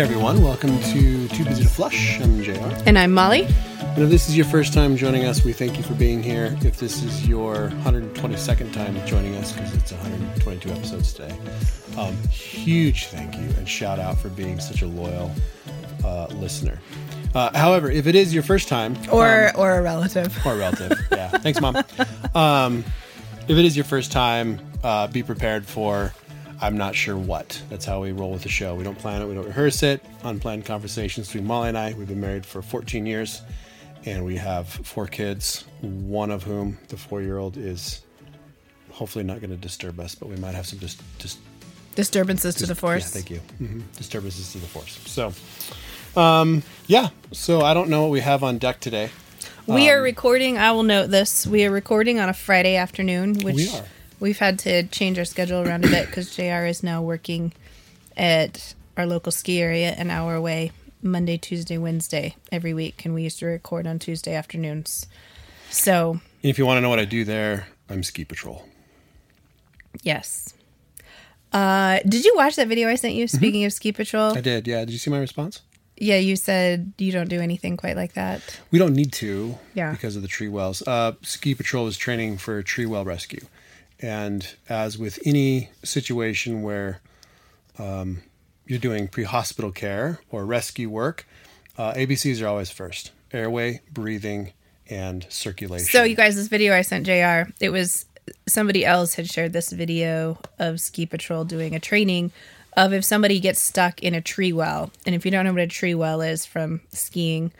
Hey everyone, welcome to Too Busy to Flush. I'm JR. And I'm Molly. And if this is your first time joining us, we thank you for being here. If this is your 122nd time joining us, because it's 122 episodes today, um, huge thank you and shout out for being such a loyal uh, listener. Uh, however, if it is your first time, or um, or a relative, or a relative, yeah, thanks, mom. Um, if it is your first time, uh, be prepared for I'm not sure what. That's how we roll with the show. We don't plan it, we don't rehearse it. Unplanned conversations between Molly and I. We've been married for 14 years, and we have four kids. One of whom, the four-year-old, is hopefully not going to disturb us, but we might have some just dis- disturbances dis- to the force. Yeah, thank you. Mm-hmm. Disturbances to the force. So, um, yeah. So I don't know what we have on deck today. We um, are recording. I will note this. We are recording on a Friday afternoon, which we are We've had to change our schedule around a bit because JR is now working at our local ski area an hour away Monday, Tuesday, Wednesday every week. And we used to record on Tuesday afternoons. So. If you want to know what I do there, I'm ski patrol. Yes. Uh, did you watch that video I sent you? Mm-hmm. Speaking mm-hmm. of ski patrol, I did. Yeah. Did you see my response? Yeah, you said you don't do anything quite like that. We don't need to. Yeah. Because of the tree wells. Uh, ski patrol is training for tree well rescue. And as with any situation where um, you're doing pre hospital care or rescue work, uh, ABCs are always first airway, breathing, and circulation. So, you guys, this video I sent JR, it was somebody else had shared this video of Ski Patrol doing a training of if somebody gets stuck in a tree well. And if you don't know what a tree well is from skiing,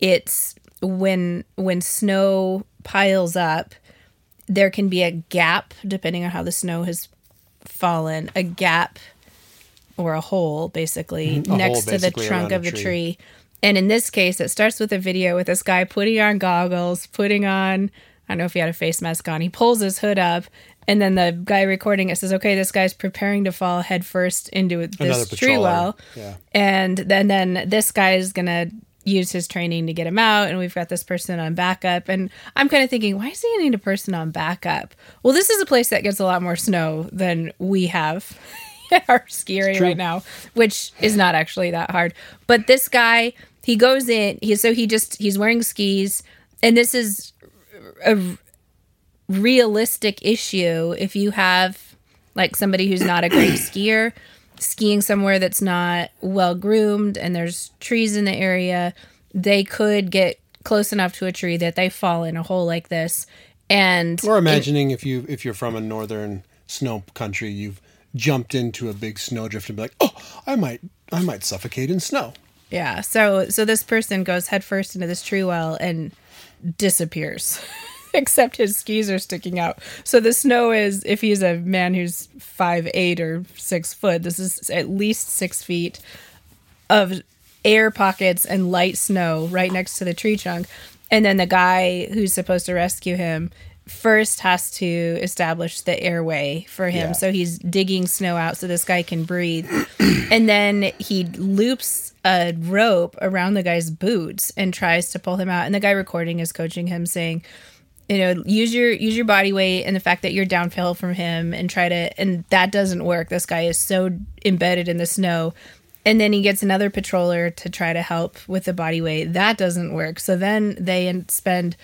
it's when when snow piles up there can be a gap depending on how the snow has fallen, a gap or a hole basically mm-hmm. a next hole, basically to the trunk of the tree. tree. And in this case, it starts with a video with this guy putting on goggles, putting on, I don't know if he had a face mask on. He pulls his hood up, and then the guy recording it says, "Okay, this guy's preparing to fall headfirst into this tree well." Yeah. And then then this guy is gonna use his training to get him out and we've got this person on backup and i'm kind of thinking why is he need a person on backup? Well this is a place that gets a lot more snow than we have our ski area right now which is not actually that hard. But this guy he goes in he so he just he's wearing skis and this is a realistic issue if you have like somebody who's not a great skier skiing somewhere that's not well groomed and there's trees in the area, they could get close enough to a tree that they fall in a hole like this. And or imagining it, if you if you're from a northern snow country, you've jumped into a big snowdrift and be like, "Oh, I might I might suffocate in snow." Yeah. So so this person goes headfirst into this tree well and disappears. except his skis are sticking out. So the snow is, if he's a man who's five eight or six foot, this is at least six feet of air pockets and light snow right next to the tree trunk. And then the guy who's supposed to rescue him first has to establish the airway for him. Yeah. So he's digging snow out so this guy can breathe. and then he loops a rope around the guy's boots and tries to pull him out. And the guy recording is coaching him saying, you know use your use your body weight and the fact that you're downhill from him and try to and that doesn't work. This guy is so embedded in the snow. And then he gets another patroller to try to help with the body weight. That doesn't work. So then they spend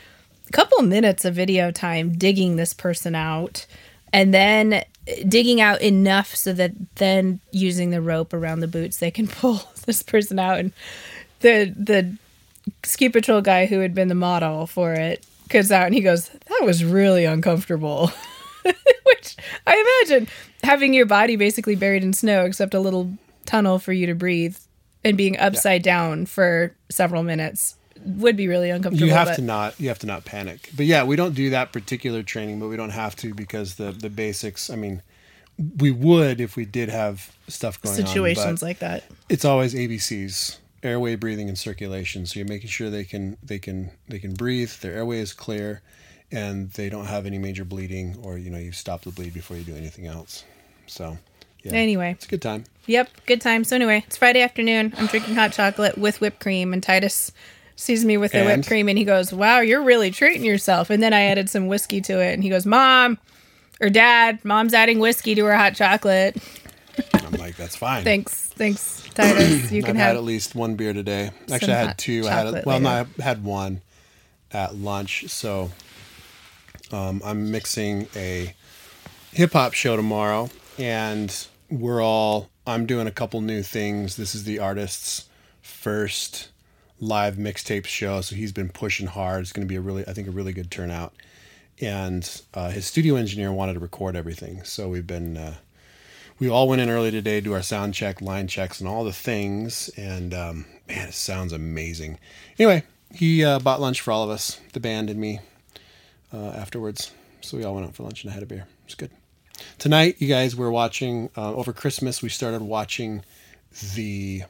a couple minutes of video time digging this person out and then eh, digging out enough so that then using the rope around the boots they can pull this person out. And the the ski patrol guy who had been the model for it comes out and he goes, "That was really uncomfortable." Which I imagine having your body basically buried in snow, except a little tunnel for you to breathe, and being upside yeah. down for several minutes would be really uncomfortable. You have but... to not you have to not panic. But yeah, we don't do that particular training, but we don't have to because the the basics. I mean, we would if we did have stuff going situations on, situations like that. It's always ABCs airway breathing and circulation. So you're making sure they can they can they can breathe their airway is clear and they don't have any major bleeding or you know you stop the bleed before you do anything else. So yeah. Anyway. It's a good time. Yep good time. So anyway it's friday afternoon. I'm drinking hot chocolate with whipped cream and titus sees me with the and? whipped cream and he goes wow you're really treating yourself. And then i added some whiskey to it and he goes mom or dad mom's adding whiskey to her hot chocolate like, "That's fine." Thanks, thanks, Titus. You I've can had have at least one beer today. Actually, I had two. I had a, well, no. I had one at lunch. So um, I'm mixing a hip hop show tomorrow, and we're all. I'm doing a couple new things. This is the artist's first live mixtape show, so he's been pushing hard. It's going to be a really, I think, a really good turnout. And uh, his studio engineer wanted to record everything, so we've been. Uh, we all went in early today to do our sound check, line checks, and all the things. And um, man, it sounds amazing. Anyway, he uh, bought lunch for all of us, the band and me, uh, afterwards. So we all went out for lunch and I had a beer. It's good. Tonight, you guys, we're watching, uh, over Christmas, we started watching the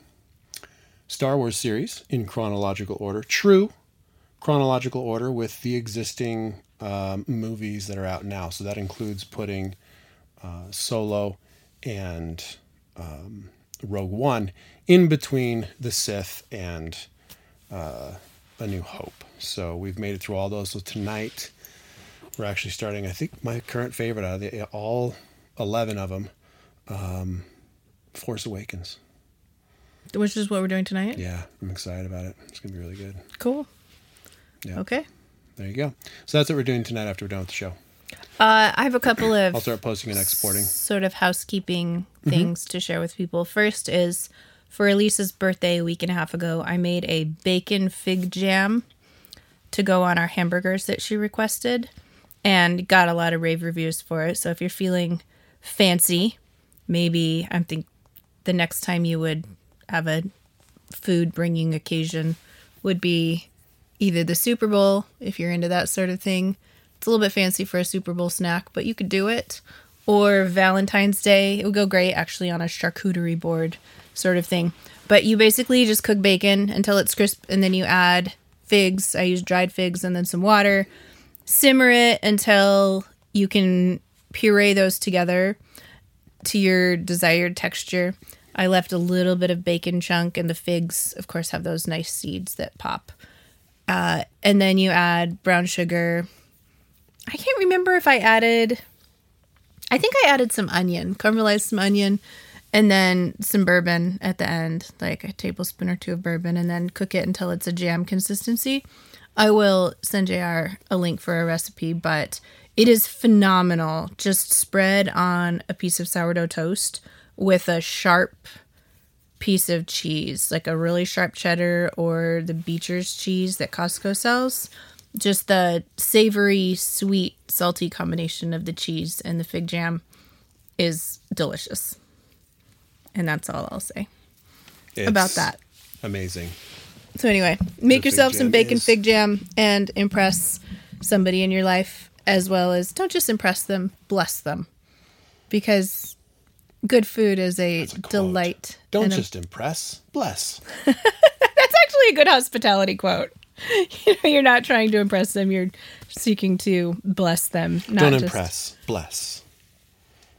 Star Wars series in chronological order. True chronological order with the existing um, movies that are out now. So that includes putting uh, Solo and um, Rogue One in between the Sith and uh, A New Hope. So we've made it through all those. So tonight we're actually starting. I think my current favorite out of the, all eleven of them, um, Force Awakens. which is what we're doing tonight. Yeah, I'm excited about it. It's gonna be really good. Cool. Yeah. Okay. There you go. So that's what we're doing tonight after we're done with the show. Uh, I have a couple of I'll start posting and exporting. sort of housekeeping things to share with people. First is for Elisa's birthday a week and a half ago, I made a bacon fig jam to go on our hamburgers that she requested and got a lot of rave reviews for it. So if you're feeling fancy, maybe I think the next time you would have a food bringing occasion would be either the Super Bowl, if you're into that sort of thing. It's a little bit fancy for a Super Bowl snack, but you could do it. Or Valentine's Day. It would go great actually on a charcuterie board sort of thing. But you basically just cook bacon until it's crisp and then you add figs. I use dried figs and then some water. Simmer it until you can puree those together to your desired texture. I left a little bit of bacon chunk, and the figs, of course, have those nice seeds that pop. Uh, and then you add brown sugar. I can't remember if I added. I think I added some onion, caramelized some onion, and then some bourbon at the end, like a tablespoon or two of bourbon, and then cook it until it's a jam consistency. I will send JR a link for a recipe, but it is phenomenal. Just spread on a piece of sourdough toast with a sharp piece of cheese, like a really sharp cheddar or the Beecher's cheese that Costco sells. Just the savory, sweet, salty combination of the cheese and the fig jam is delicious. And that's all I'll say about that. Amazing. So anyway, make yourself some bacon is- fig jam and impress somebody in your life as well as don't just impress them, bless them. Because good food is a, a delight. Don't and a- just impress, bless. That's actually a good hospitality quote. You know, you're not trying to impress them, you're seeking to bless them. Not Don't just, impress, bless.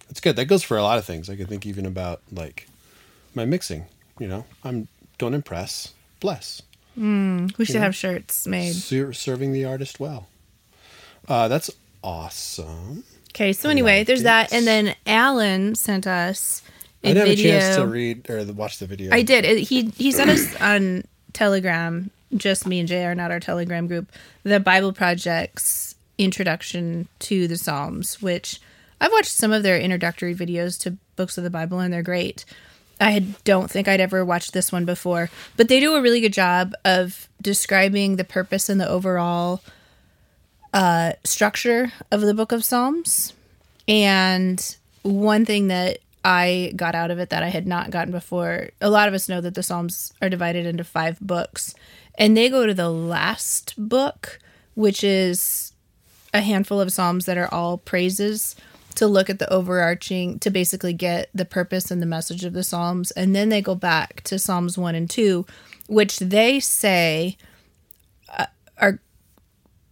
That's good. That goes for a lot of things. I could think even about like my mixing. You know, I'm don't impress, bless. We should have shirts made. Ser- serving the artist well. Uh, that's awesome. Okay, so anyway, there's that. And then Alan sent us a I didn't have video. a chance to read or watch the video. I did. He he sent us on Telegram, just me and Jay are not our Telegram group. The Bible Project's introduction to the Psalms, which I've watched some of their introductory videos to books of the Bible, and they're great. I don't think I'd ever watched this one before, but they do a really good job of describing the purpose and the overall uh, structure of the Book of Psalms. And one thing that I got out of it that I had not gotten before, a lot of us know that the Psalms are divided into five books, and they go to the last book, which is a handful of Psalms that are all praises to look at the overarching, to basically get the purpose and the message of the Psalms. And then they go back to Psalms 1 and 2, which they say uh, are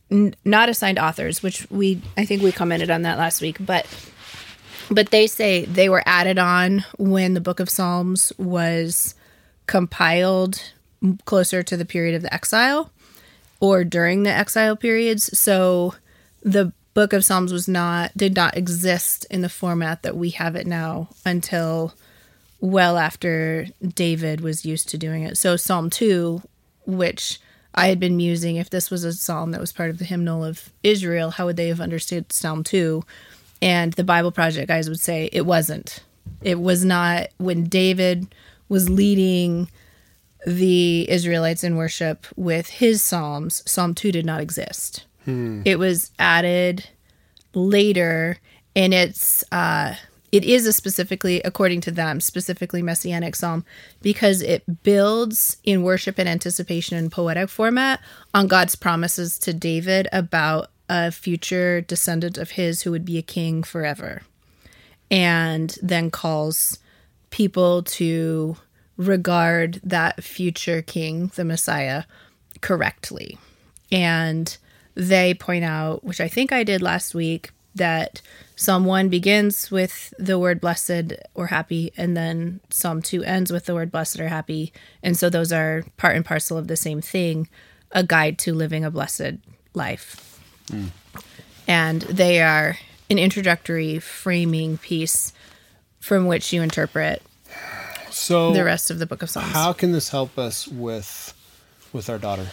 not assigned authors, which we, I think we commented on that last week, but but they say they were added on when the book of psalms was compiled closer to the period of the exile or during the exile periods so the book of psalms was not did not exist in the format that we have it now until well after David was used to doing it. So Psalm 2, which I had been musing, if this was a psalm that was part of the hymnal of Israel, how would they have understood Psalm 2? And the Bible Project guys would say it wasn't. It was not when David was leading the Israelites in worship with his psalms, Psalm 2 did not exist. It was added later and it's uh it is a specifically according to them specifically messianic psalm because it builds in worship and anticipation in poetic format on god's promises to david about a future descendant of his who would be a king forever and then calls people to regard that future king the messiah correctly and they point out which i think i did last week that Psalm 1 begins with the word blessed or happy, and then Psalm 2 ends with the word blessed or happy. And so those are part and parcel of the same thing a guide to living a blessed life. And they are an introductory framing piece from which you interpret So the rest of the book of Psalms. How can this help us with with our daughter?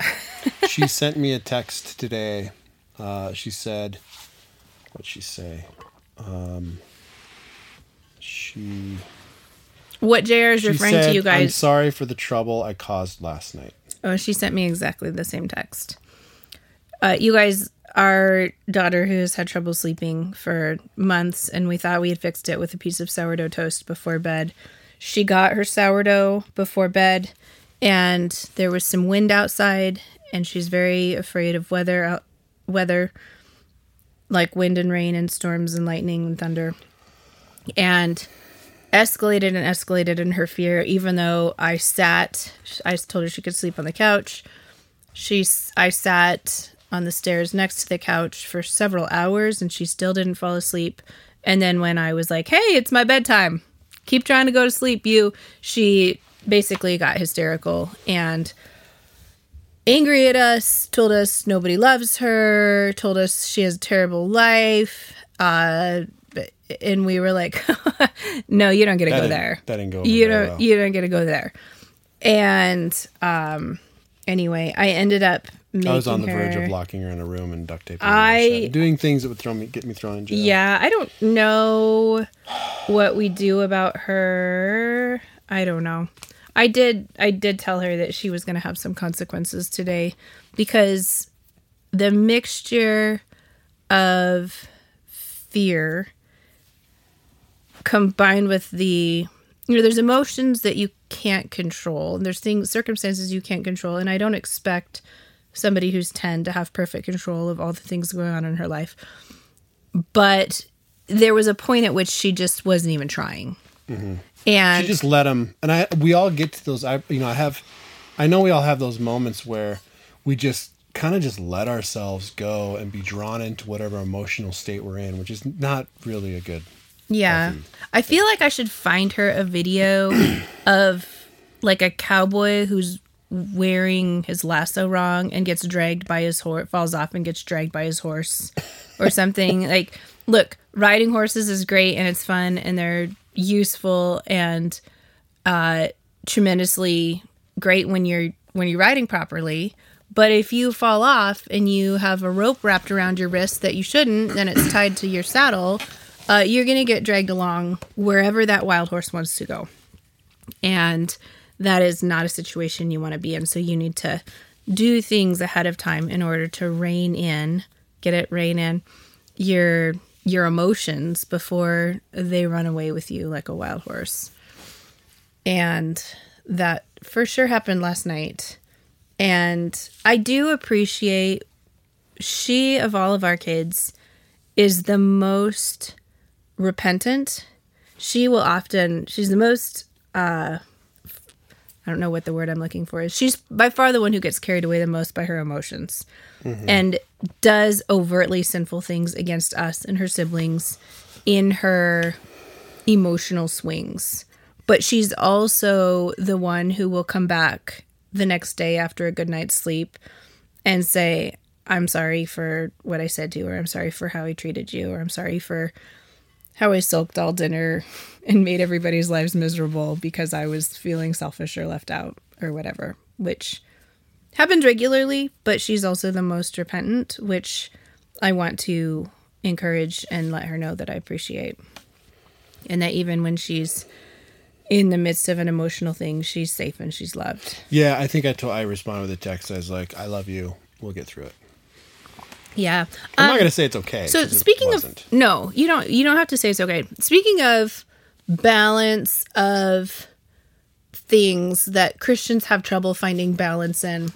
she sent me a text today. Uh, she said, "What'd she say?" Um, she what JR is referring said, to you guys? "I'm sorry for the trouble I caused last night." Oh, she sent me exactly the same text. Uh, you guys, our daughter who has had trouble sleeping for months, and we thought we had fixed it with a piece of sourdough toast before bed. She got her sourdough before bed, and there was some wind outside, and she's very afraid of weather weather, like wind and rain and storms and lightning and thunder, and escalated and escalated in her fear even though i sat i told her she could sleep on the couch. She i sat on the stairs next to the couch for several hours and she still didn't fall asleep. And then when i was like hey it's my bedtime keep trying to go to sleep. You she basically got hysterical and angry at us told us nobody loves her told us she has a terrible life uh and we were like no you don't get to That go there. that didn't go you don't well. you don't get to go there. And um anyway i ended up I was on the verge her- of locking her in a room and duct taping her I- shut, doing things that would throw me, get me thrown in jail. yeah i don't know what we do about her i don't know i did i did tell her that she was going to have some consequences today because the mixture of fear combined with the you know there's emotions that you can't control and there's things circumstances you can't control and i don't expect somebody who's 10 to have perfect control of all the things going on in her life. But there was a point at which she just wasn't even trying. Mm-hmm. And she just let him and i we all get to those i you know i have i know we all have those moments where we just kind of just let ourselves go and be drawn into whatever emotional state we're in which is not really a good Yeah. I feel like I should find her a video of like a cowboy who's wearing his lasso wrong and gets dragged by his horse, falls off and gets dragged by his horse or something. like, look, riding horses is great and it's fun and they're useful and uh tremendously great when you're when you're riding properly. But if you fall off and you have a rope wrapped around your wrist that you shouldn't, and it's tied to your saddle, uh, you're going to get dragged along wherever that wild horse wants to go. And that is not a situation you want to be in. So you need to do things ahead of time in order to rein in, get it rein in your your emotions before they run away with you like a wild horse. And that for sure happened last night. And I do appreciate she of all of our kids is the most repentant. She will often she's the most uh I don't know what the word I'm looking for is. She's by far the one who gets carried away the most by her emotions and does overtly sinful things against us and her siblings in her emotional swings. But she's also the one who will come back the next day after a good night's sleep and say, I'm sorry for what I said to you, or I'm sorry for how he treated you, or I'm sorry for how I sulked all dinner and made everybody's lives miserable because I was feeling selfish or left out or whatever, which happens regularly, but she's also the most repentant, which I want to encourage and let her know that I appreciate. And that even when she's in the midst of an emotional thing, she's safe and she's loved. Yeah, I think I told I responded with a text. I was like, "I love you. We'll get through it." Yeah. I'm Um, not gonna say it's okay. So speaking of no, you don't you don't have to say it's okay. Speaking of balance of things that Christians have trouble finding balance in.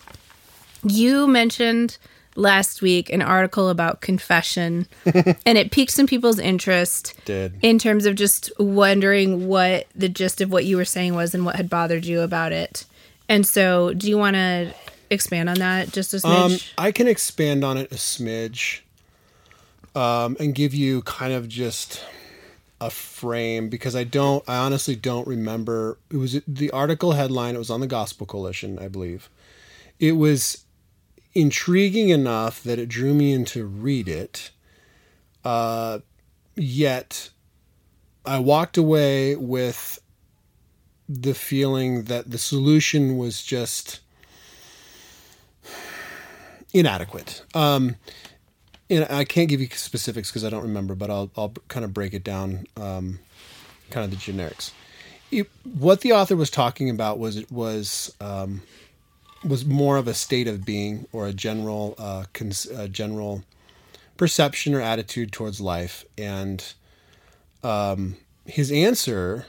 You mentioned last week an article about confession and it piqued some people's interest Did. in terms of just wondering what the gist of what you were saying was and what had bothered you about it. And so, do you want to expand on that just a Um, smidge? I can expand on it a smidge, um, and give you kind of just a frame because I don't. I honestly don't remember. It was the article headline. It was on the Gospel Coalition, I believe. It was intriguing enough that it drew me in to read it. Uh, yet, I walked away with the feeling that the solution was just inadequate. Um, and I can't give you specifics because I don't remember, but I'll I'll kind of break it down, um, kind of the generics. It, what the author was talking about was it was um, was more of a state of being or a general uh, cons- general perception or attitude towards life, and um, his answer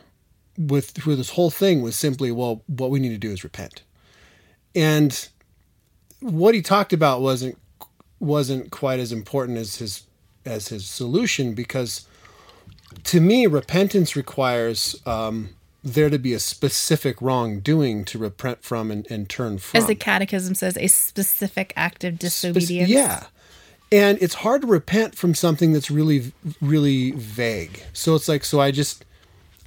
with through this whole thing was simply, well, what we need to do is repent, and what he talked about wasn't wasn't quite as important as his as his solution because to me repentance requires um, there to be a specific wrongdoing to repent from and, and turn from As the catechism says, a specific act of disobedience. yeah. And it's hard to repent from something that's really really vague. So it's like so i just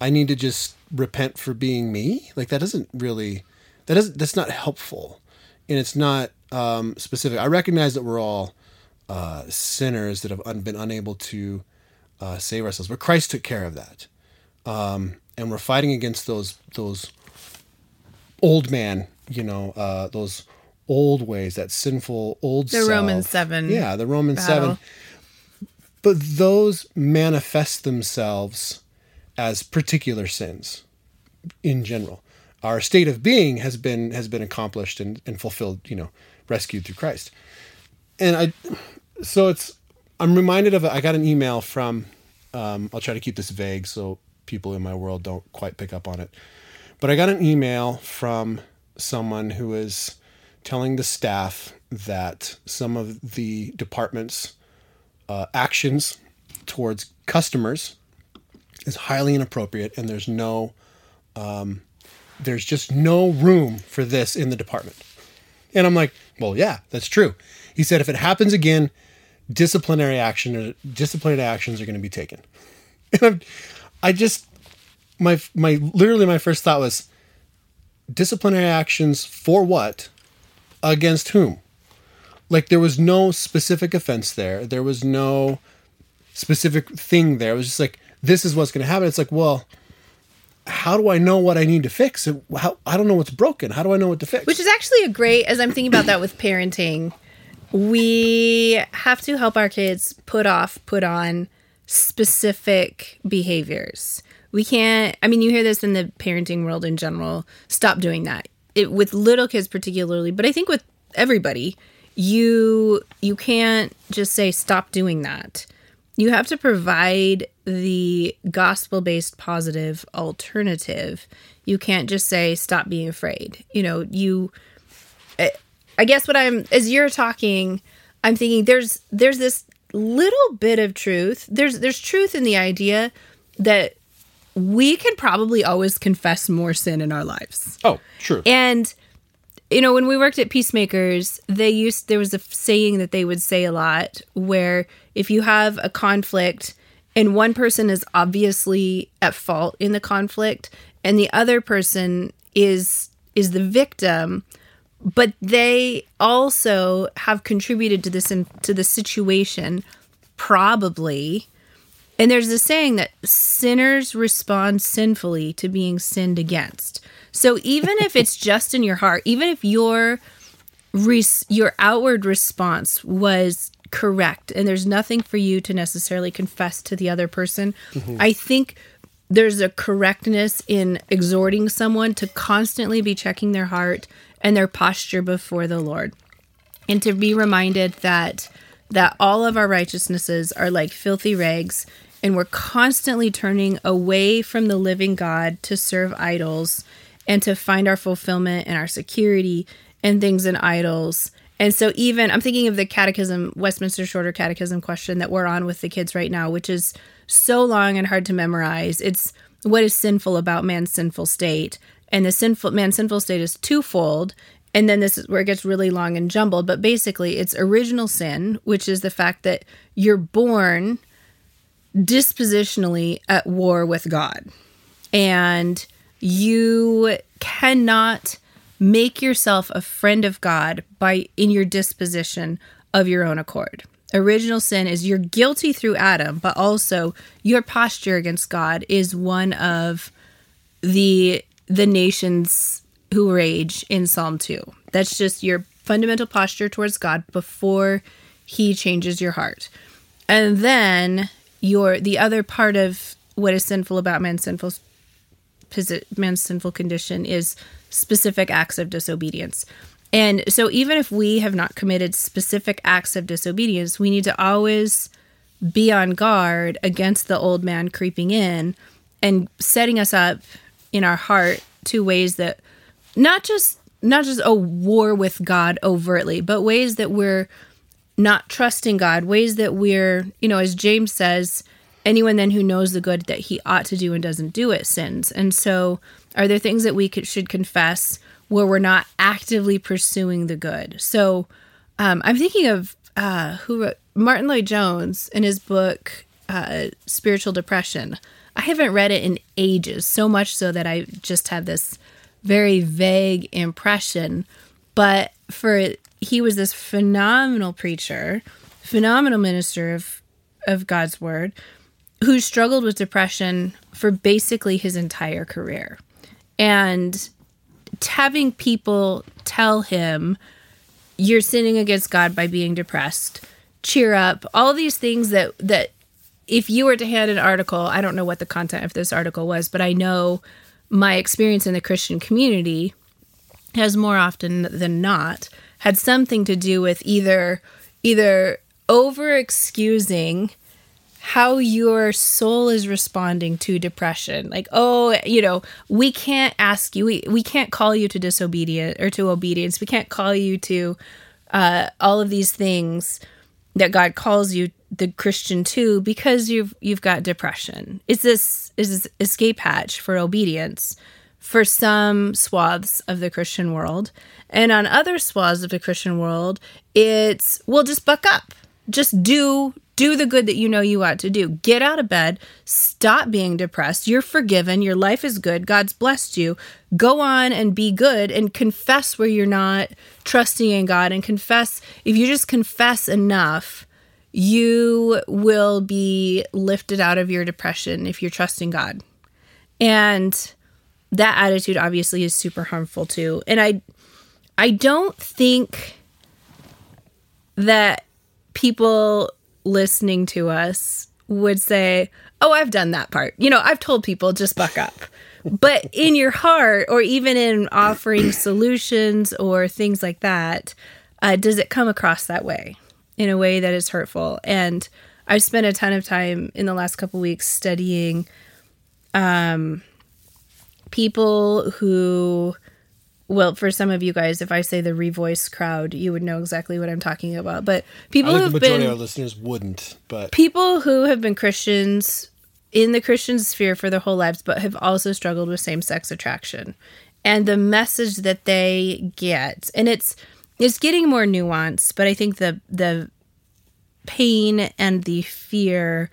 i need to just repent for being me? Like that doesn't really that doesn't that's not helpful. And it's not um, specific i recognize that we're all uh, sinners that have un- been unable to uh, save ourselves but christ took care of that um, and we're fighting against those those old man you know uh, those old ways that sinful old The self. Roman seven yeah the roman battle. seven but those manifest themselves as particular sins in general our state of being has been has been accomplished and, and fulfilled you know rescued through christ. And i so it's i'm reminded of i got an email from um, i'll try to keep this vague so people in my world don't quite pick up on it. But i got an email from someone who is telling the staff that some of the department's uh, actions towards customers is highly inappropriate and there's no um, there's just no room for this in the department. And i'm like well yeah that's true. He said if it happens again disciplinary action or disciplinary actions are going to be taken. And I'm, i just my my literally my first thought was disciplinary actions for what? Against whom? Like there was no specific offense there. There was no specific thing there. It was just like this is what's going to happen. It's like well how do i know what i need to fix how, i don't know what's broken how do i know what to fix Which is actually a great, as I'm thinking about that with parenting, we have to help our kids put off, put on specific behaviors. We can't, I mean, you hear this in the parenting world in general. Stop doing that. It, with little kids particularly, but I think with everybody, you you can't just say stop doing that. You have to provide the gospel-based positive alternative. You can't just say stop being afraid. You know, you eh, I guess what I'm as you're talking, I'm thinking there's there's this little bit of truth. There's there's truth in the idea that we can probably always confess more sin in our lives. oh true And you know, when we worked at Peacemakers, they used there was a saying that they would say a lot where if you have a conflict and one person is obviously at fault in the conflict and the other person is is the victim, but they also have contributed to this in, to the situation probably And there's a saying that sinners respond sinfully to being sinned against. So even if it's just in your heart, even if your res- your outward response was correct and there's nothing for you to necessarily confess to the other person, mm-hmm. I think there's a correctness in exhorting someone to constantly be checking their heart and their posture before the Lord. And to be reminded that that all of our righteousnesses are like filthy rags and we're constantly turning away from the living God to serve idols and to find our fulfillment and our security in things in idols. And so, even I'm thinking of the catechism, Westminster Shorter Catechism question that we're on with the kids right now, which is so long and hard to memorize. It's what is sinful about man's sinful state? And the sinful man's sinful state is twofold. And then this is where it gets really long and jumbled. But basically, it's original sin, which is the fact that you're born dispositionally at war with God. And you cannot make yourself a friend of God by in your disposition of your own accord. Original sin is you're guilty through Adam, but also your posture against God is one of the the nations who rage in Psalm 2. That's just your fundamental posture towards God before he changes your heart. And then your the other part of what is sinful about man's sinful man's sinful condition is specific acts of disobedience. And so even if we have not committed specific acts of disobedience, we need to always be on guard against the old man creeping in and setting us up in our heart to ways that not just not just a war with God overtly, but ways that we're not trusting God, ways that we're, you know, as James says, anyone then who knows the good that he ought to do and doesn't do it sins. And so, are there things that we could, should confess where we're not actively pursuing the good? So, um, I'm thinking of uh, who wrote Martyn Lloyd Jones in his book uh, Spiritual Depression. I haven't read it in ages, so much so that I just have this very vague impression. But for he was this phenomenal preacher, phenomenal minister of of God's word, who struggled with depression for basically his entire career. And having people tell him, you're sinning against God by being depressed, cheer up, all these things that, that if you were to hand an article, I don't know what the content of this article was, but I know my experience in the Christian community has more often than not had something to do with either either over excusing how your soul is responding to depression. Like oh you know we can't ask you we, we can't call you to disobedience or to obedience. We can't call you to uh, all of these things that god calls you the christian to because you've you've got depression. Is this is this escape hatch for obedience for some swaths of the christian world and on other swaths of the christian world it's well just buck up just do do the good that you know you ought to do. Get out of bed. Stop being depressed. You're forgiven. Your life is good. God's blessed you. Go on and be good and confess where you're not trusting in God and confess. If you just confess enough, you will be lifted out of your depression if you're trusting God. And that attitude obviously is super harmful too. And I I don't think that people listening to us would say, Oh, I've done that part. You know, I've told people just buck up. But in your heart, or even in offering solutions or things like that, uh, does it come across that way in a way that is hurtful? And I've spent a ton of time in the last couple weeks studying um, people who well, for some of you guys, if I say the revoice crowd, you would know exactly what I'm talking about. But people who've the majority been of our listeners wouldn't, but people who have been Christians in the Christian sphere for their whole lives, but have also struggled with same sex attraction, and the message that they get, and it's it's getting more nuanced, but I think the the pain and the fear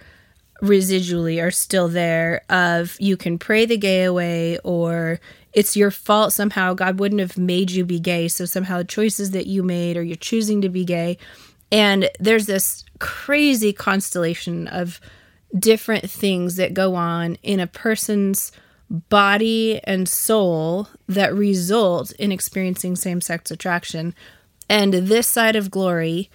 residually are still there of you can pray the gay away or it's your fault somehow. God wouldn't have made you be gay. So somehow the choices that you made or you're choosing to be gay. And there's this crazy constellation of different things that go on in a person's body and soul that result in experiencing same sex attraction. And this side of glory,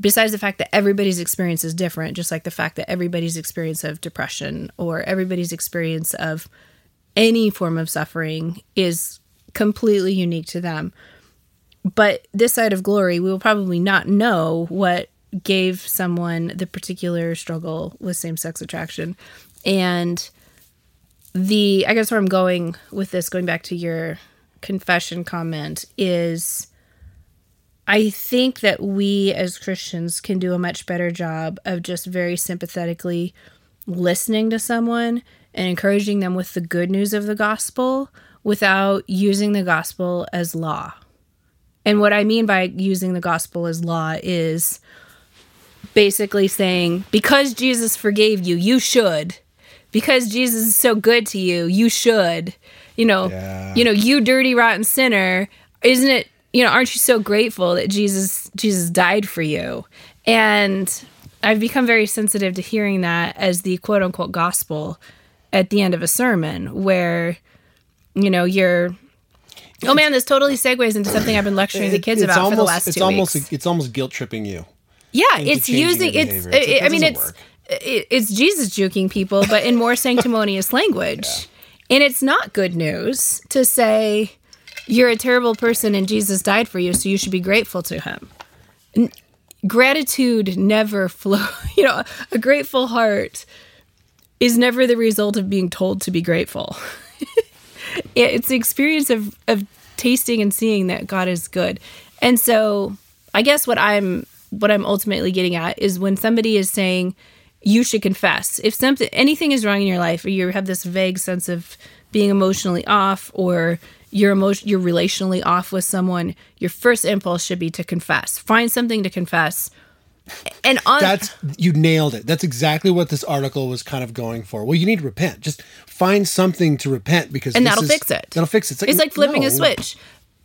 besides the fact that everybody's experience is different, just like the fact that everybody's experience of depression or everybody's experience of any form of suffering is completely unique to them. But this side of glory, we will probably not know what gave someone the particular struggle with same sex attraction. And the, I guess where I'm going with this, going back to your confession comment, is I think that we as Christians can do a much better job of just very sympathetically listening to someone and encouraging them with the good news of the gospel without using the gospel as law. And what I mean by using the gospel as law is basically saying, because Jesus forgave you, you should. Because Jesus is so good to you, you should. You know, Yeah. you know, you dirty rotten sinner, isn't it, you know, aren't you so grateful that Jesus Jesus died for you? And I've become very sensitive to hearing that as the quote unquote gospel at the end of a sermon where you know, you're Oh man, this totally segues into something I've been lecturing the kids it's about almost, for the last it's two almost weeks. it's almost guilt tripping you. Yeah, it's using it's. It's like, I mean, it's it, it's Jesus juking people, but in more sanctimonious language, and it's not good news to say you're a terrible person and Jesus died for you, so you should be grateful to Him. N- gratitude never flow. You know, a grateful heart is never the result of being told to be grateful. It- it's the experience of of tasting and seeing that God is good. And so I guess what I'm what I'm ultimately getting at is when somebody is saying you should confess. If something anything is wrong in your life or you have this vague sense of being emotionally off or you're emotion you're relationally off with someone, your first impulse should be to confess. Find something to confess. And on That's you nailed it. That's exactly what this article was kind of going for. Well, you need to repent. Just find something to repent because and this that'll is- fix it. That'll fix it. It's like flipping no. a switch.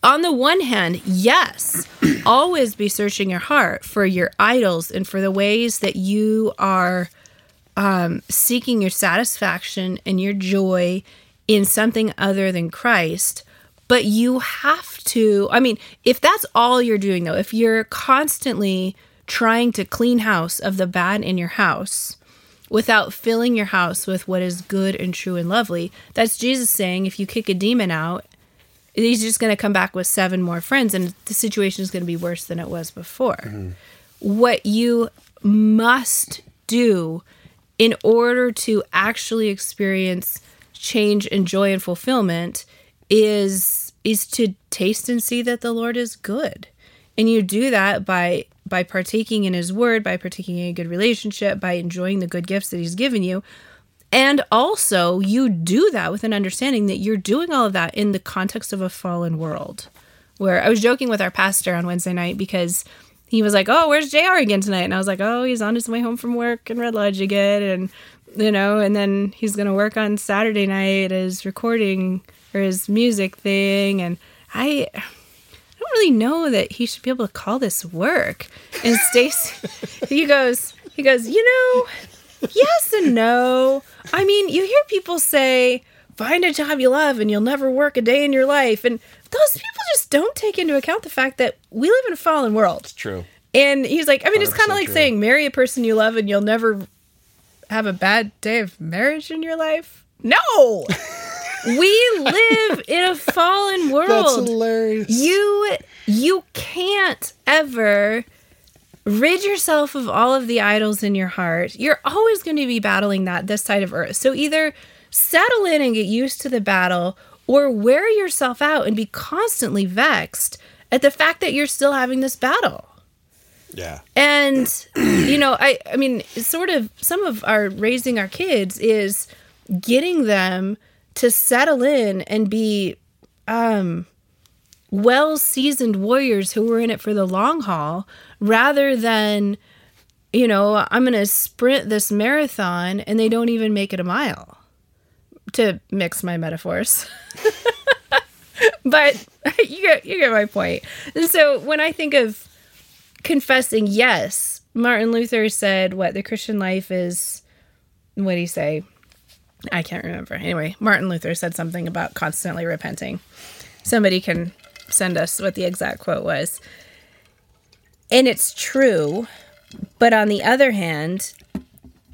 On the one hand, yes, always be searching your heart for your idols and for the ways that you are um, seeking your satisfaction and your joy in something other than Christ. But you have to, I mean, if that's all you're doing, though, if you're constantly trying to clean house of the bad in your house, without filling your house with what is good and true and lovely. That's Jesus saying if you kick a demon out, he's just going to come back with seven more friends and the situation is going to be worse than it was before. Mm-hmm. What you must do in order to actually experience change and joy and fulfillment is is to taste and see that the Lord is good. And you do that by by partaking in his word, by partaking in a good relationship, by enjoying the good gifts that he's given you. And also, you do that with an understanding that you're doing all of that in the context of a fallen world. Where I was joking with our pastor on Wednesday night because he was like, "Oh, where's JR again tonight?" And I was like, "Oh, he's on his way home from work in Red Lodge again." And you know, and then he's gonna work on Saturday night as recording or his music thing. And I, I don't really know that he should be able to call this work. And Stacy, he goes, he goes, you know, yes and no. I mean, you hear people say, find a job you love and you'll never work a day in your life. And those people just don't take into account the fact that we live in a fallen world. It's true. And he's like, I mean, it's kind of like true. saying marry a person you love and you'll never have a bad day of marriage in your life. No, we live in a fallen world. That's world. hilarious. You you can't ever rid yourself of all of the idols in your heart. You're always going to be battling that this side of earth. So either settle in and get used to the battle or wear yourself out and be constantly vexed at the fact that you're still having this battle. yeah. And you know, I I mean, sort of some of our raising our kids is getting them to settle in and be um well seasoned warriors who were in it for the long haul rather than you know, I'm going to sprint this marathon and they don't even make it a mile. To mix my metaphors. but you get you get my point. And so when I think of confessing, yes, Martin Luther said what the Christian life is what do you say? I can't remember. Anyway, Martin Luther said something about constantly repenting. Somebody can send us what the exact quote was. And it's true. But on the other hand,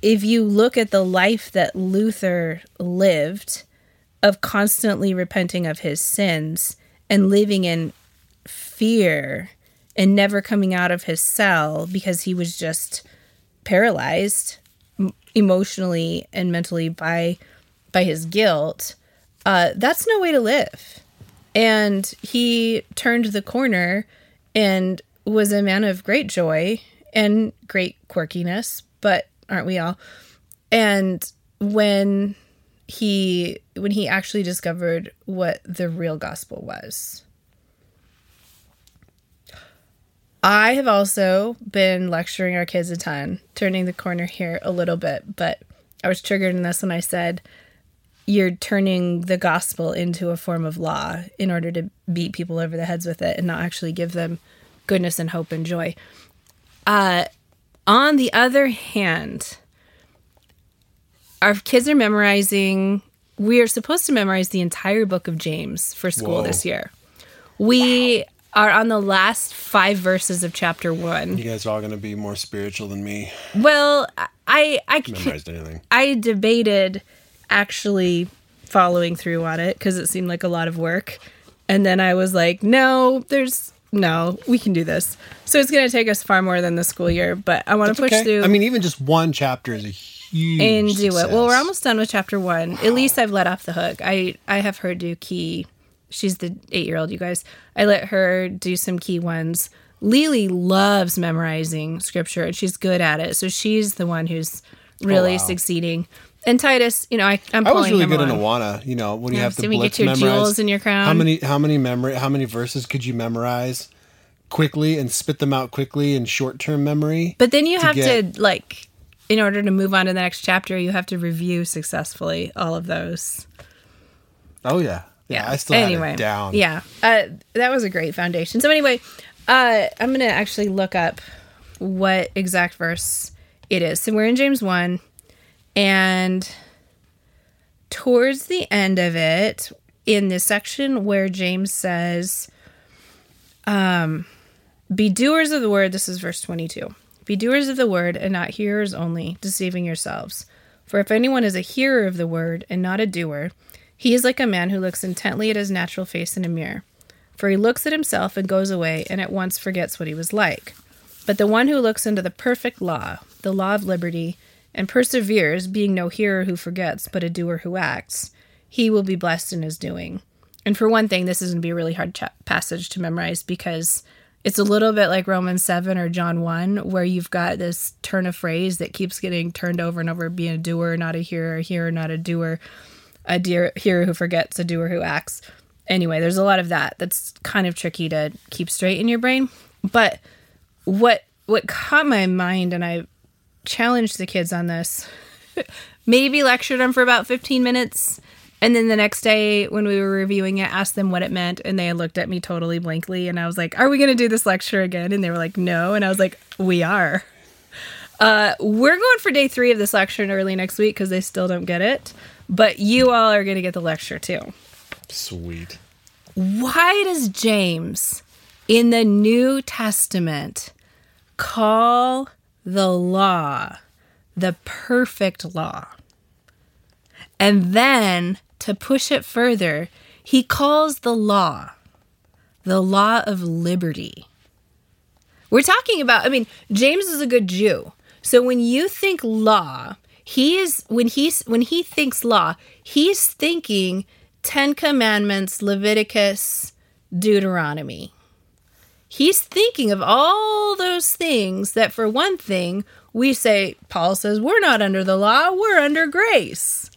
if you look at the life that Luther lived of constantly repenting of his sins and living in fear and never coming out of his cell because he was just paralyzed emotionally and mentally by by his guilt uh, that's no way to live. And he turned the corner and was a man of great joy and great quirkiness but aren't we all? And when he when he actually discovered what the real gospel was I have also been lecturing our kids a ton, turning the corner here a little bit, but I was triggered in this when I said you're turning the gospel into a form of law in order to beat people over the heads with it and not actually give them goodness and hope and joy. Uh, on the other hand, our kids are memorizing, we are supposed to memorize the entire book of James for school Whoa. this year. We are on the last five verses of chapter one. You guys are all going to be more spiritual than me. Well, I I Memorized anything? I debated actually following through on it because it seemed like a lot of work, and then I was like, no, there's no, we can do this. So it's going to take us far more than the school year, but I want to push Okay. through. I mean, even just one chapter is a huge and do it. Well, we're almost done with chapter one. At least I've let off the hook. I I have her do key. She's the eight year old. You guys, I let her do some key ones. Lily loves memorizing scripture, and she's good at it. So she's the one who's oh, really Oh, wow. succeeding. And Titus, you know, I, I'm I was really good in along. Awana. You know, when you Yeah, have to so we blitz get your memorize. jewels in your crown. How many? How many memory? How many verses could you memorize quickly and spit them out quickly in short term memory? But then you have get- to like, in order to move on to the next chapter, you have to review successfully all of those. oh yeah, yeah. I still anyway, had it down. Yeah, uh, that was a great foundation. So anyway, uh, I'm gonna actually look up what exact verse it is. So we're in James one, and towards the end of it, in the section where James says, um, "Be doers of the word." This is verse 22. Be doers of the word and not hearers only, deceiving yourselves. For if anyone is a hearer of the word and not a doer, he is like a man who looks intently at his natural face in a mirror. For he looks at himself and goes away and at once forgets what he was like. But the one who looks into the perfect law, the law of liberty, and perseveres, being no hearer who forgets, but a doer who acts, he will be blessed in his doing. And for one thing, this is going to be a really hard passage to memorize because it's a little bit like Romans 7 or John 1, where you've got this turn of phrase that keeps getting turned over and over being a doer, not a hearer, hearer, not a doer, a dear, hearer who forgets, a doer who acts. Anyway, there's a lot of that that's kind of tricky to keep straight in your brain. But what what caught my mind and I challenged the kids on this. Maybe lectured them for about 15 minutes and then the next day when we were reviewing it asked them what it meant and they looked at me totally blankly and I was like, "Are we going to do this lecture again?" and they were like, "No." And I was like, "We are." Uh, we're going for day 3 of this lecture early next week cuz they still don't get it, but you all are going to get the lecture too Sweet. why does James in the New Testament call the law the perfect law? And then to push it further, he calls the law the law of liberty. We're talking about, I mean, James is a good Jew. So when you think law, he is when he's when he thinks law, he's thinking 10 commandments, Leviticus, Deuteronomy. He's thinking of all those things that for one thing, we say Paul says we're not under the law, we're under grace.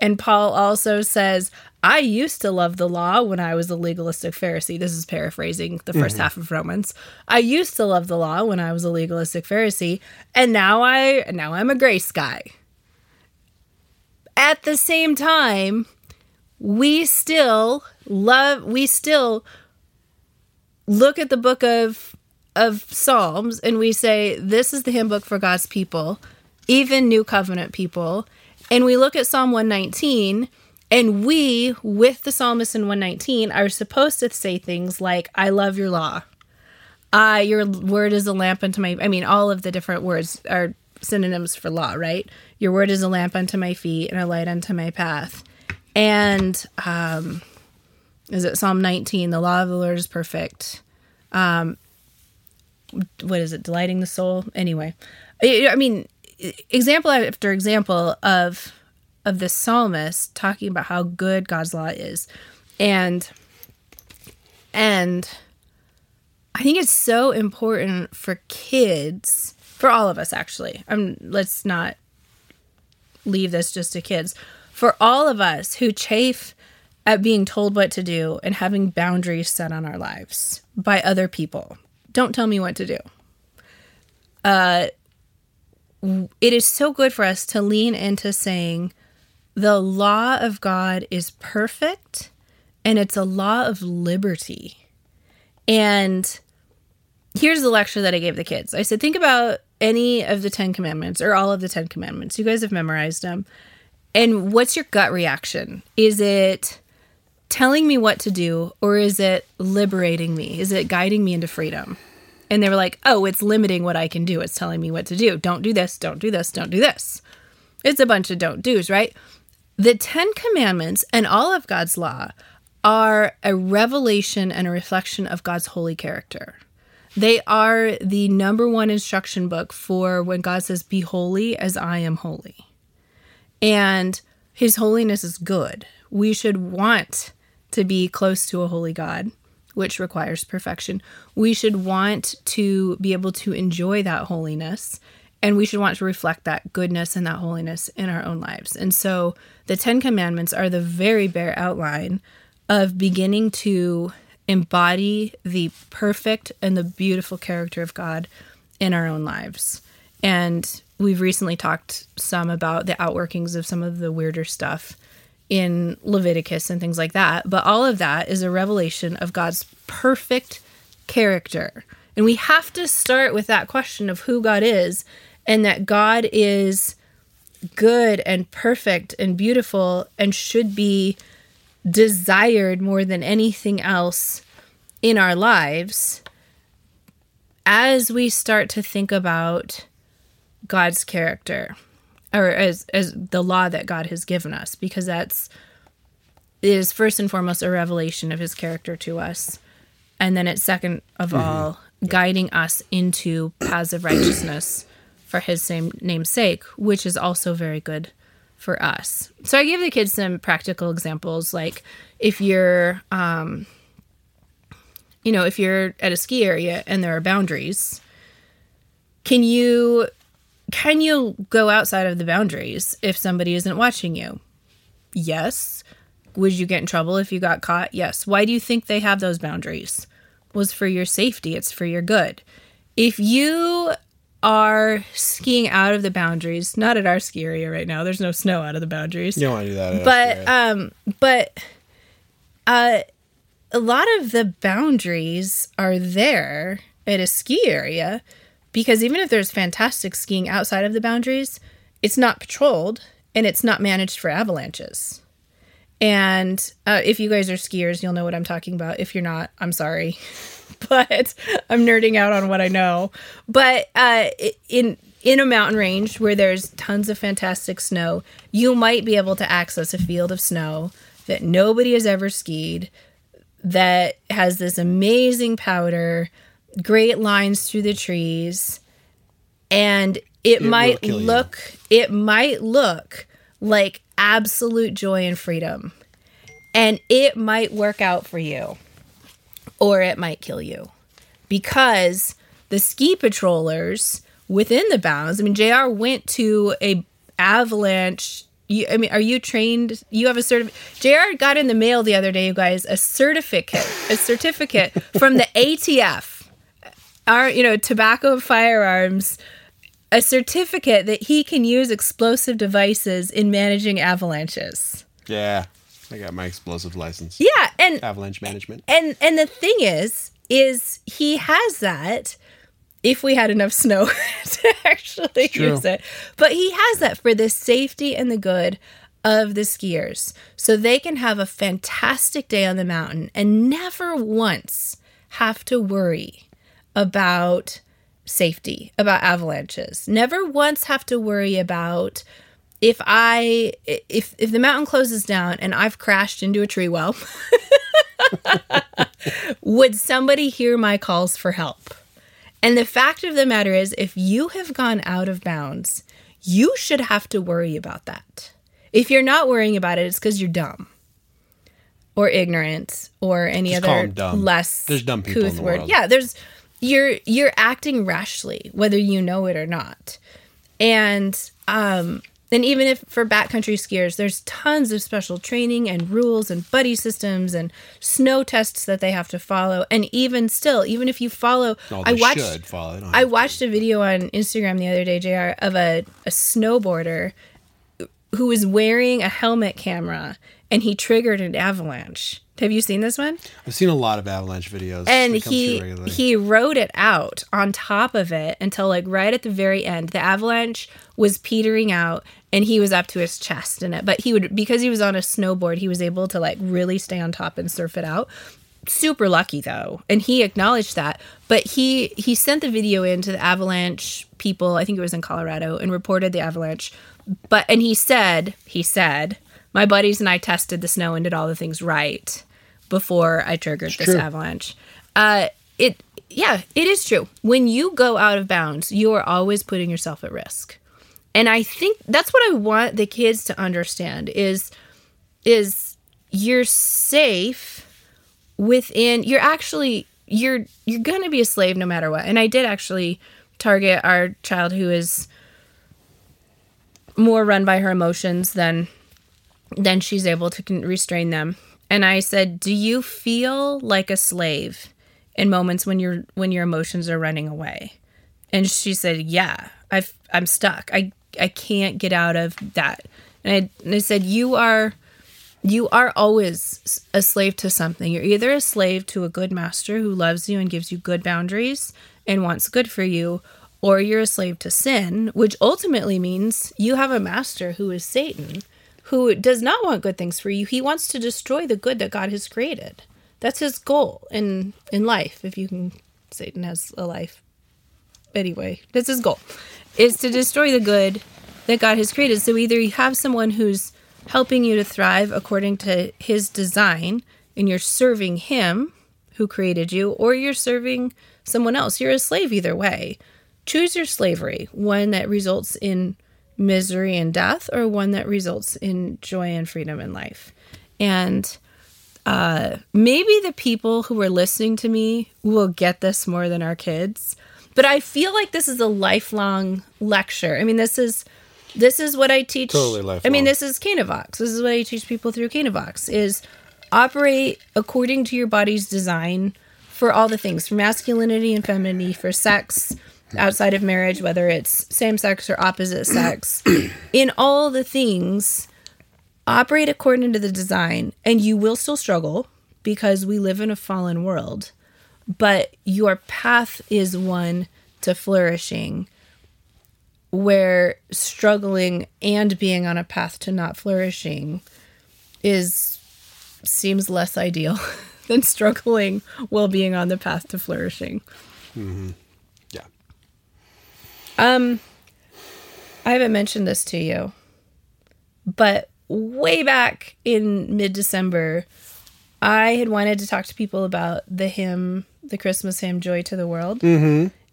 And Paul also says, I used to love the law when I was a legalistic Pharisee. This is paraphrasing the 1st mm-hmm. half of Romans. I used to love the law when I was a legalistic Pharisee, and now I now I'm a grace guy. At the same time, we still love we still look at the book of of Psalms and we say this is the hymn book for God's people, even new covenant people, and we look at Psalm 119, and we, with the psalmist in 119, are supposed to say things like, I love your law. Uh, your word is a lamp unto my, I mean, all of the different words are synonyms for law, right? Your word is a lamp unto my feet and a light unto my path. And, um, is it Psalm 19? The law of the Lord is perfect. Um, what is it? Delighting the soul. Anyway, I I mean, example after example of of the psalmist talking about how good God's law is, and and I think it's so important for kids, for all of us actually. Um, let's not leave this just to kids. For all of us who chafe at being told what to do and having boundaries set on our lives by other people. Don't tell me what to do. Uh, it is so good for us to lean into saying the law of God is perfect and it's a law of liberty. And here's the lecture that I gave the kids. I said, think about any of the 10 commandments or all of the 10 commandments. You guys have memorized them. And what's your gut reaction? Is it telling me what to do or is it liberating me? Is it guiding me into freedom? And they were like, oh, it's limiting what I can do. It's telling me what to do. Don't do this, don't do this, don't do this. It's a bunch of don't do's, right? The Ten Commandments and all of God's law are a revelation and a reflection of God's holy character. They are the number one instruction book for when God says, Be holy as I am holy. And his holiness is good. We should want to be close to a holy God, which requires perfection. We should want to be able to enjoy that holiness and we should want to reflect that goodness and that holiness in our own lives. And so the 10 commandments are the very bare outline of beginning to embody the perfect and the beautiful character of God in our own lives. And we've recently talked some about the outworkings of some of the weirder stuff in Leviticus and things like that. But all of that is a revelation of God's perfect character. And we have to start with that question of who God is and that God is good and perfect and beautiful and should be desired more than anything else in our lives as we start to think about God's character or as as the law that God has given us because that's is first and foremost a revelation of his character to us and then it's second of mm-hmm. all guiding us into paths of righteousness for his same name's sake which is also very good for us so i give the kids some practical examples like if you're um you know if you're at a ski area and there are boundaries can you can you go outside of the boundaries if somebody isn't watching you? Yes. Would you get in trouble if you got caught? Yes. Why do you think they have those boundaries? Was for your safety, it's for your good. If you are skiing out of the boundaries, not at our ski area right now. There's no snow out of the boundaries. You don't want to do that. But um but uh a lot of the boundaries are there at a ski area because even if there's fantastic skiing outside of the boundaries, it's not patrolled and it's not managed for avalanches. And uh, if you guys are skiers, you'll know what I'm talking about. If you're not, I'm sorry, but I'm nerding out on what I know. But uh, in in a mountain range where there's tons of fantastic snow, you might be able to access a field of snow that nobody has ever skied, that has this amazing powder great lines through the trees and it, it might look you. it might look like absolute joy and freedom and it might work out for you or it might kill you because the ski patrollers within the bounds i mean jr went to a avalanche you, I mean, are you trained? You have a certificate. JR got in the mail the other day, you guys, a certificate, a certificate from the ATF our you know tobacco firearms a certificate that he can use explosive devices in managing avalanches. Yeah, I got my explosive license. Yeah, and avalanche management. And and the thing is, is he has that if we had enough snow to actually use it. But he has that for the safety and the good of the skiers. So they can have a fantastic day on the mountain and never once have to worry about safety, about avalanches. Never once have to worry about if I if if the mountain closes down and I've crashed into a tree well, would somebody hear my calls for help? And the fact of the matter is if you have gone out of bounds, you should have to worry about that. If you're not worrying about it, it's because you're dumb or ignorant or any Just other less There's dumb people in the world. Yeah, there's you're you're acting rashly, whether you know it or not. And um and even if for backcountry skiers, there's tons of special training and rules and buddy systems and snow tests that they have to follow. And even still, even if you follow, No, I watched follow. I watched a video on Instagram the other day, JR, of a, a snowboarder who was wearing a helmet camera and he triggered an avalanche. Have you seen this one? I've seen a lot of avalanche videos. And he he rode it out on top of it until like right at the very end. The avalanche was petering out and he was up to his chest in it. But he would because he was on a snowboard, he was able to like really stay on top and surf it out super lucky though and he acknowledged that but he he sent the video in to the avalanche people i think it was in colorado and reported the avalanche but and he said he said my buddies and i tested the snow and did all the things right before i triggered this true. avalanche. Uh it yeah it is true. When you go out of bounds you are always putting yourself at risk. And i think that's what i want the kids to understand is is you're safe within you're actually you're you're going to be a slave no matter what. And i did actually target our child who is more run by her emotions than than she's able to restrain them. And i said do you feel like a slave in moments when your when your emotions are running away? And she said yeah i've i'm stuck. I i can't get out of that. And i, and I said you are you are always a slave to something. You're either a slave to a good master who loves you and gives you good boundaries and wants good for you, or you're a slave to sin, which ultimately means you have a master who is Satan, who does not want good things for you. He wants to destroy the good that God has created. That's his goal in in life. If you can, Satan has a life. Anyway, that's his goal, is to destroy the good that God has created. So either you have someone who's helping you to thrive according to his design and you're serving him who created you or you're serving someone else you're a slave either way choose your slavery one that results in misery and death or one that results in joy and freedom in life and uh, maybe the people who are listening to me will get this more than our kids but i feel like this is a lifelong lecture i mean this is this is what I teach. Totally lifelong. I mean, this is Canavox. This is what I teach people through Canavox is operate according to your body's design for all the things, for masculinity and femininity, for sex outside of marriage, whether it's same sex or opposite sex. In all the things, operate according to the design, and you will still struggle because we live in a fallen world. But your path is one to flourishing where struggling and being on a path to not flourishing is seems less ideal than struggling while being on the path to flourishing. yeah. Um I haven't mentioned this to you, but way back in mid-December, I had wanted to talk to people about the hymn, the Christmas hymn Joy to the World.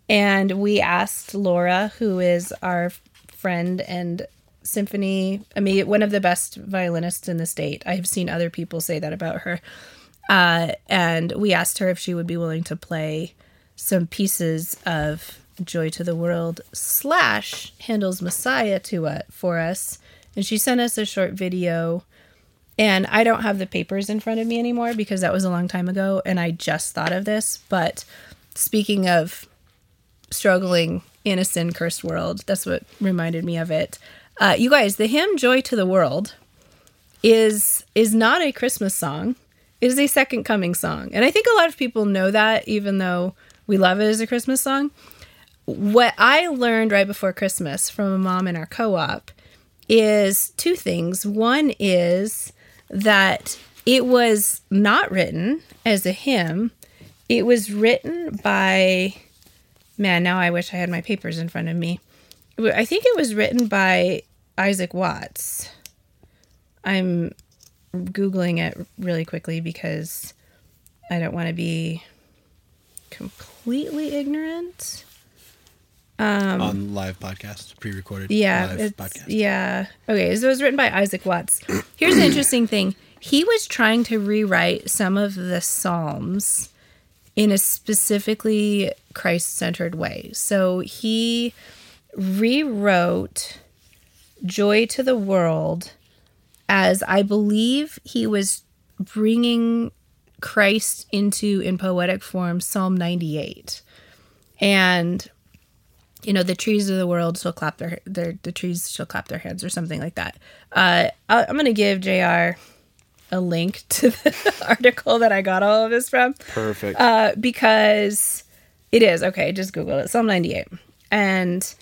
And we asked Laura, who is our friend and symphony, I mean, one of the best violinists in the state. I have seen other people say that about her. Uh, and we asked her if she would be willing to play some pieces of Joy to the World slash Handel's Messiah to it for us. And she sent us a short video. And I don't have the papers in front of me anymore because that was a long time ago. And I just thought of this. But speaking of struggling in a sin cursed world. That's what reminded me of it. Uh, you guys, the hymn "Joy to the World" is is not a Christmas song. It is a Second Coming song, and I think a lot of people know that, even though we love it as a Christmas song. What I learned right before Christmas from a mom in our co op is two things. One is that it was not written as a hymn, it was written by, man, now I wish I had my papers in front of me. I think it was written by Isaac Watts. I'm Googling it really quickly because I don't want to be completely ignorant. On live podcast, pre-recorded. Um, Yeah, live podcast. yeah. Okay, so it was written by Isaac Watts. Here's an interesting thing. He was trying to rewrite some of the Psalms in a specifically Christ-centered way. So he rewrote "Joy to the World" as I believe he was bringing Christ into in poetic form Psalm 98. And you know the trees of the world shall clap their, their the trees shall clap their hands or something like that. Uh I- i'm gonna give jr a link to the article that i got all of this from. Perfect. uh because it is okay just google it psalm 98 and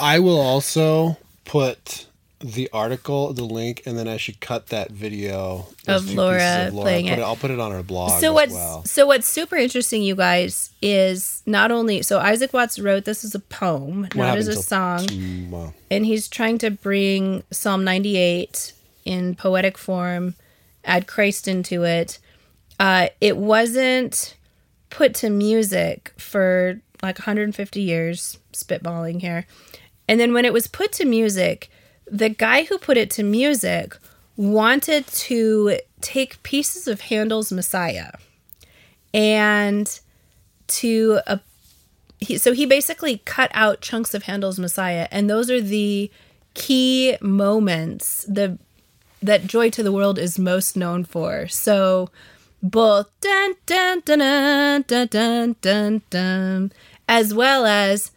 I will also put the article, the link, and then I should cut that video those Of Laura playing Put it. I'll put it on our blog. so as what's well. so what's super interesting you guys is not only so isaac watts wrote this as a poem What not as a song tomorrow? and he's trying to bring Psalm 98 in poetic form, add Christ into it. Uh, it wasn't put to music for like 150 years, spitballing here. And then when it was put to music, the guy who put it to music wanted to take pieces of Handel's Messiah and to uh, he, so he basically cut out chunks of Handel's Messiah, and those are the key moments the that Joy to the World is most known for. So both dun dun dun dun dun dun, dun as well as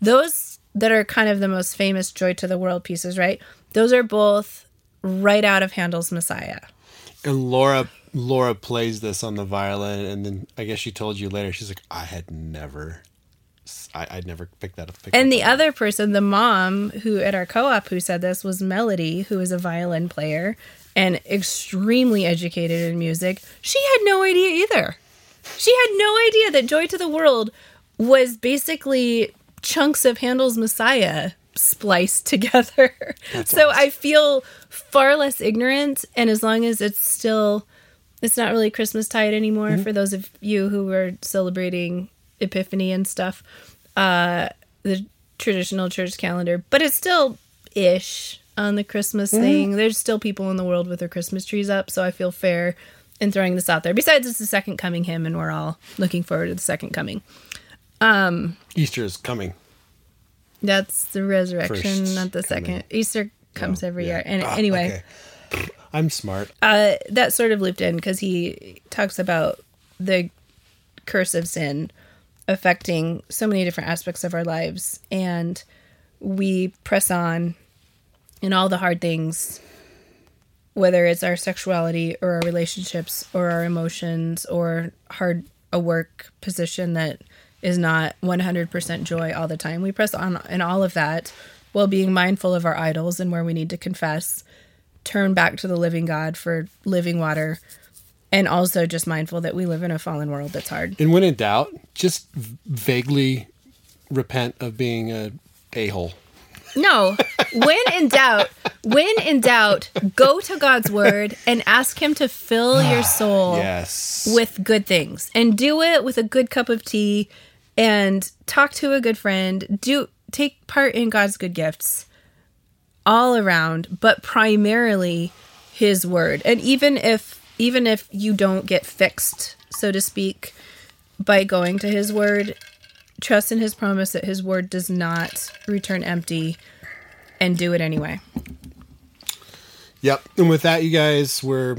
those that are kind of the most famous Joy to the World pieces, right? Those are both right out of Handel's Messiah. And Laura Laura plays this on the violin and then I guess she told you later, she's like, I had never I, I'd never picked that up. Pick and the other person, the mom who at our co-op who said this was Melody, who is a violin player and extremely educated in music. She had no idea either. She had no idea that Joy to the World was basically chunks of Handel's Messiah spliced together. so I feel far less ignorant and as long as it's still it's not really Christmas tide anymore for those of you who are celebrating Epiphany and stuff. Uh the traditional church calendar, but it's still ish on the Christmas thing. There's still people in the world with their Christmas trees up, so I feel fair in throwing this out there. Besides, it's the second coming hymn, and we're all looking forward to the second coming. Easter is coming. That's the resurrection, First not the coming. second. Easter comes every Yeah. year. And Ah, anyway, okay. I'm smart. uh, that sort of looped in because he talks about the curse of sin affecting so many different aspects of our lives. And we press on in all the hard things, whether it's our sexuality or our relationships or our emotions or hard a work position that is not 100% joy all the time. We press on in all of that while being mindful of our idols and where we need to confess, turn back to the living God for living water, and also just mindful that we live in a fallen world that's hard. And when in doubt, just vaguely repent of being a a hole. No, when in doubt, when in doubt, go to God's word and ask Him to fill ah, your soul Yes. with good things. And do it with a good cup of tea and talk to a good friend. Do take part in god's good gifts all around but primarily his word. And even if even if you don't get fixed so to speak by going to his word trust in his promise that his word does not return empty and do it anyway Yep. And with that, you guys, we're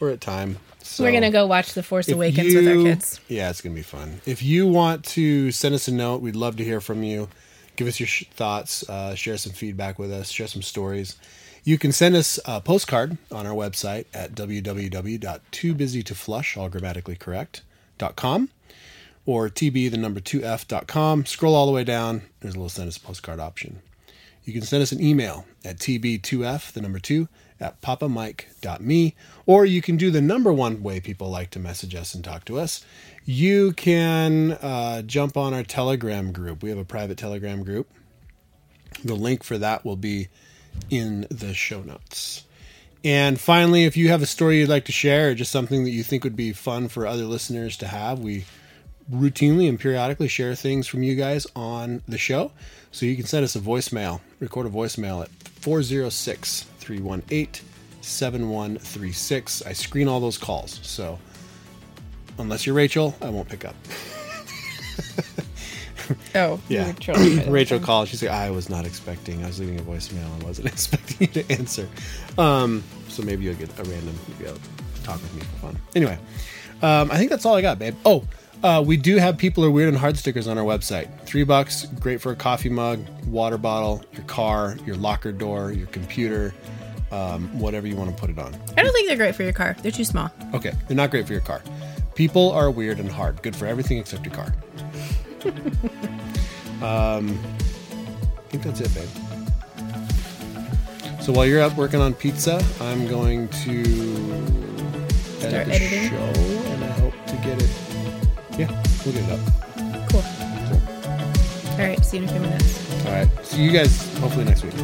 we're at time. So we're gonna go watch the force awakens with our kids Yeah, it's gonna be fun. If you want to send us a note, we'd love to hear from you. Give us your sh- thoughts. Uh, share some feedback with us. Share some stories. You can send us a postcard on our website at www.toobusytoflush, all grammatically correct, .com or tb the number 2f.com. Scroll all the way down. There's a little send us a postcard option. You can send us an email at tb2f, the number 2, at papamike.me, or you can do the number one way people like to message us and talk to us. You can uh, jump on our Telegram group. We have a private Telegram group. The link for that will be in the show notes. And finally, if you have a story you'd like to share or just something that you think would be fun for other listeners to have, we routinely and periodically share things from you guys on the show. So you can send us a voicemail, record a voicemail at 406 318 7136. I screen all those calls. So unless you're Rachel, I won't pick up. Oh, Yeah. Rachel called. She's like, I was not expecting. I was leaving a voicemail. I wasn't expecting you to answer. Um, so maybe you'll get a random I'll talk with me for fun. Anyway, um, I think that's all I got, babe. Oh, uh, we do have people are weird and hard stickers on our website. Three bucks, great for a coffee mug, water bottle, your car, your locker door, your computer, um, whatever you want to put it on. I don't think they're great for your car. They're too small. Okay, they're not great for your car. People are weird and hard. Good for everything except your car. um, I think that's it, babe. So while you're up working on pizza, I'm going to edit Start the editing? show, and I hope to get it. Yeah, we'll get it up. Cool. All right. See you in a few minutes. All right. See you guys hopefully next week.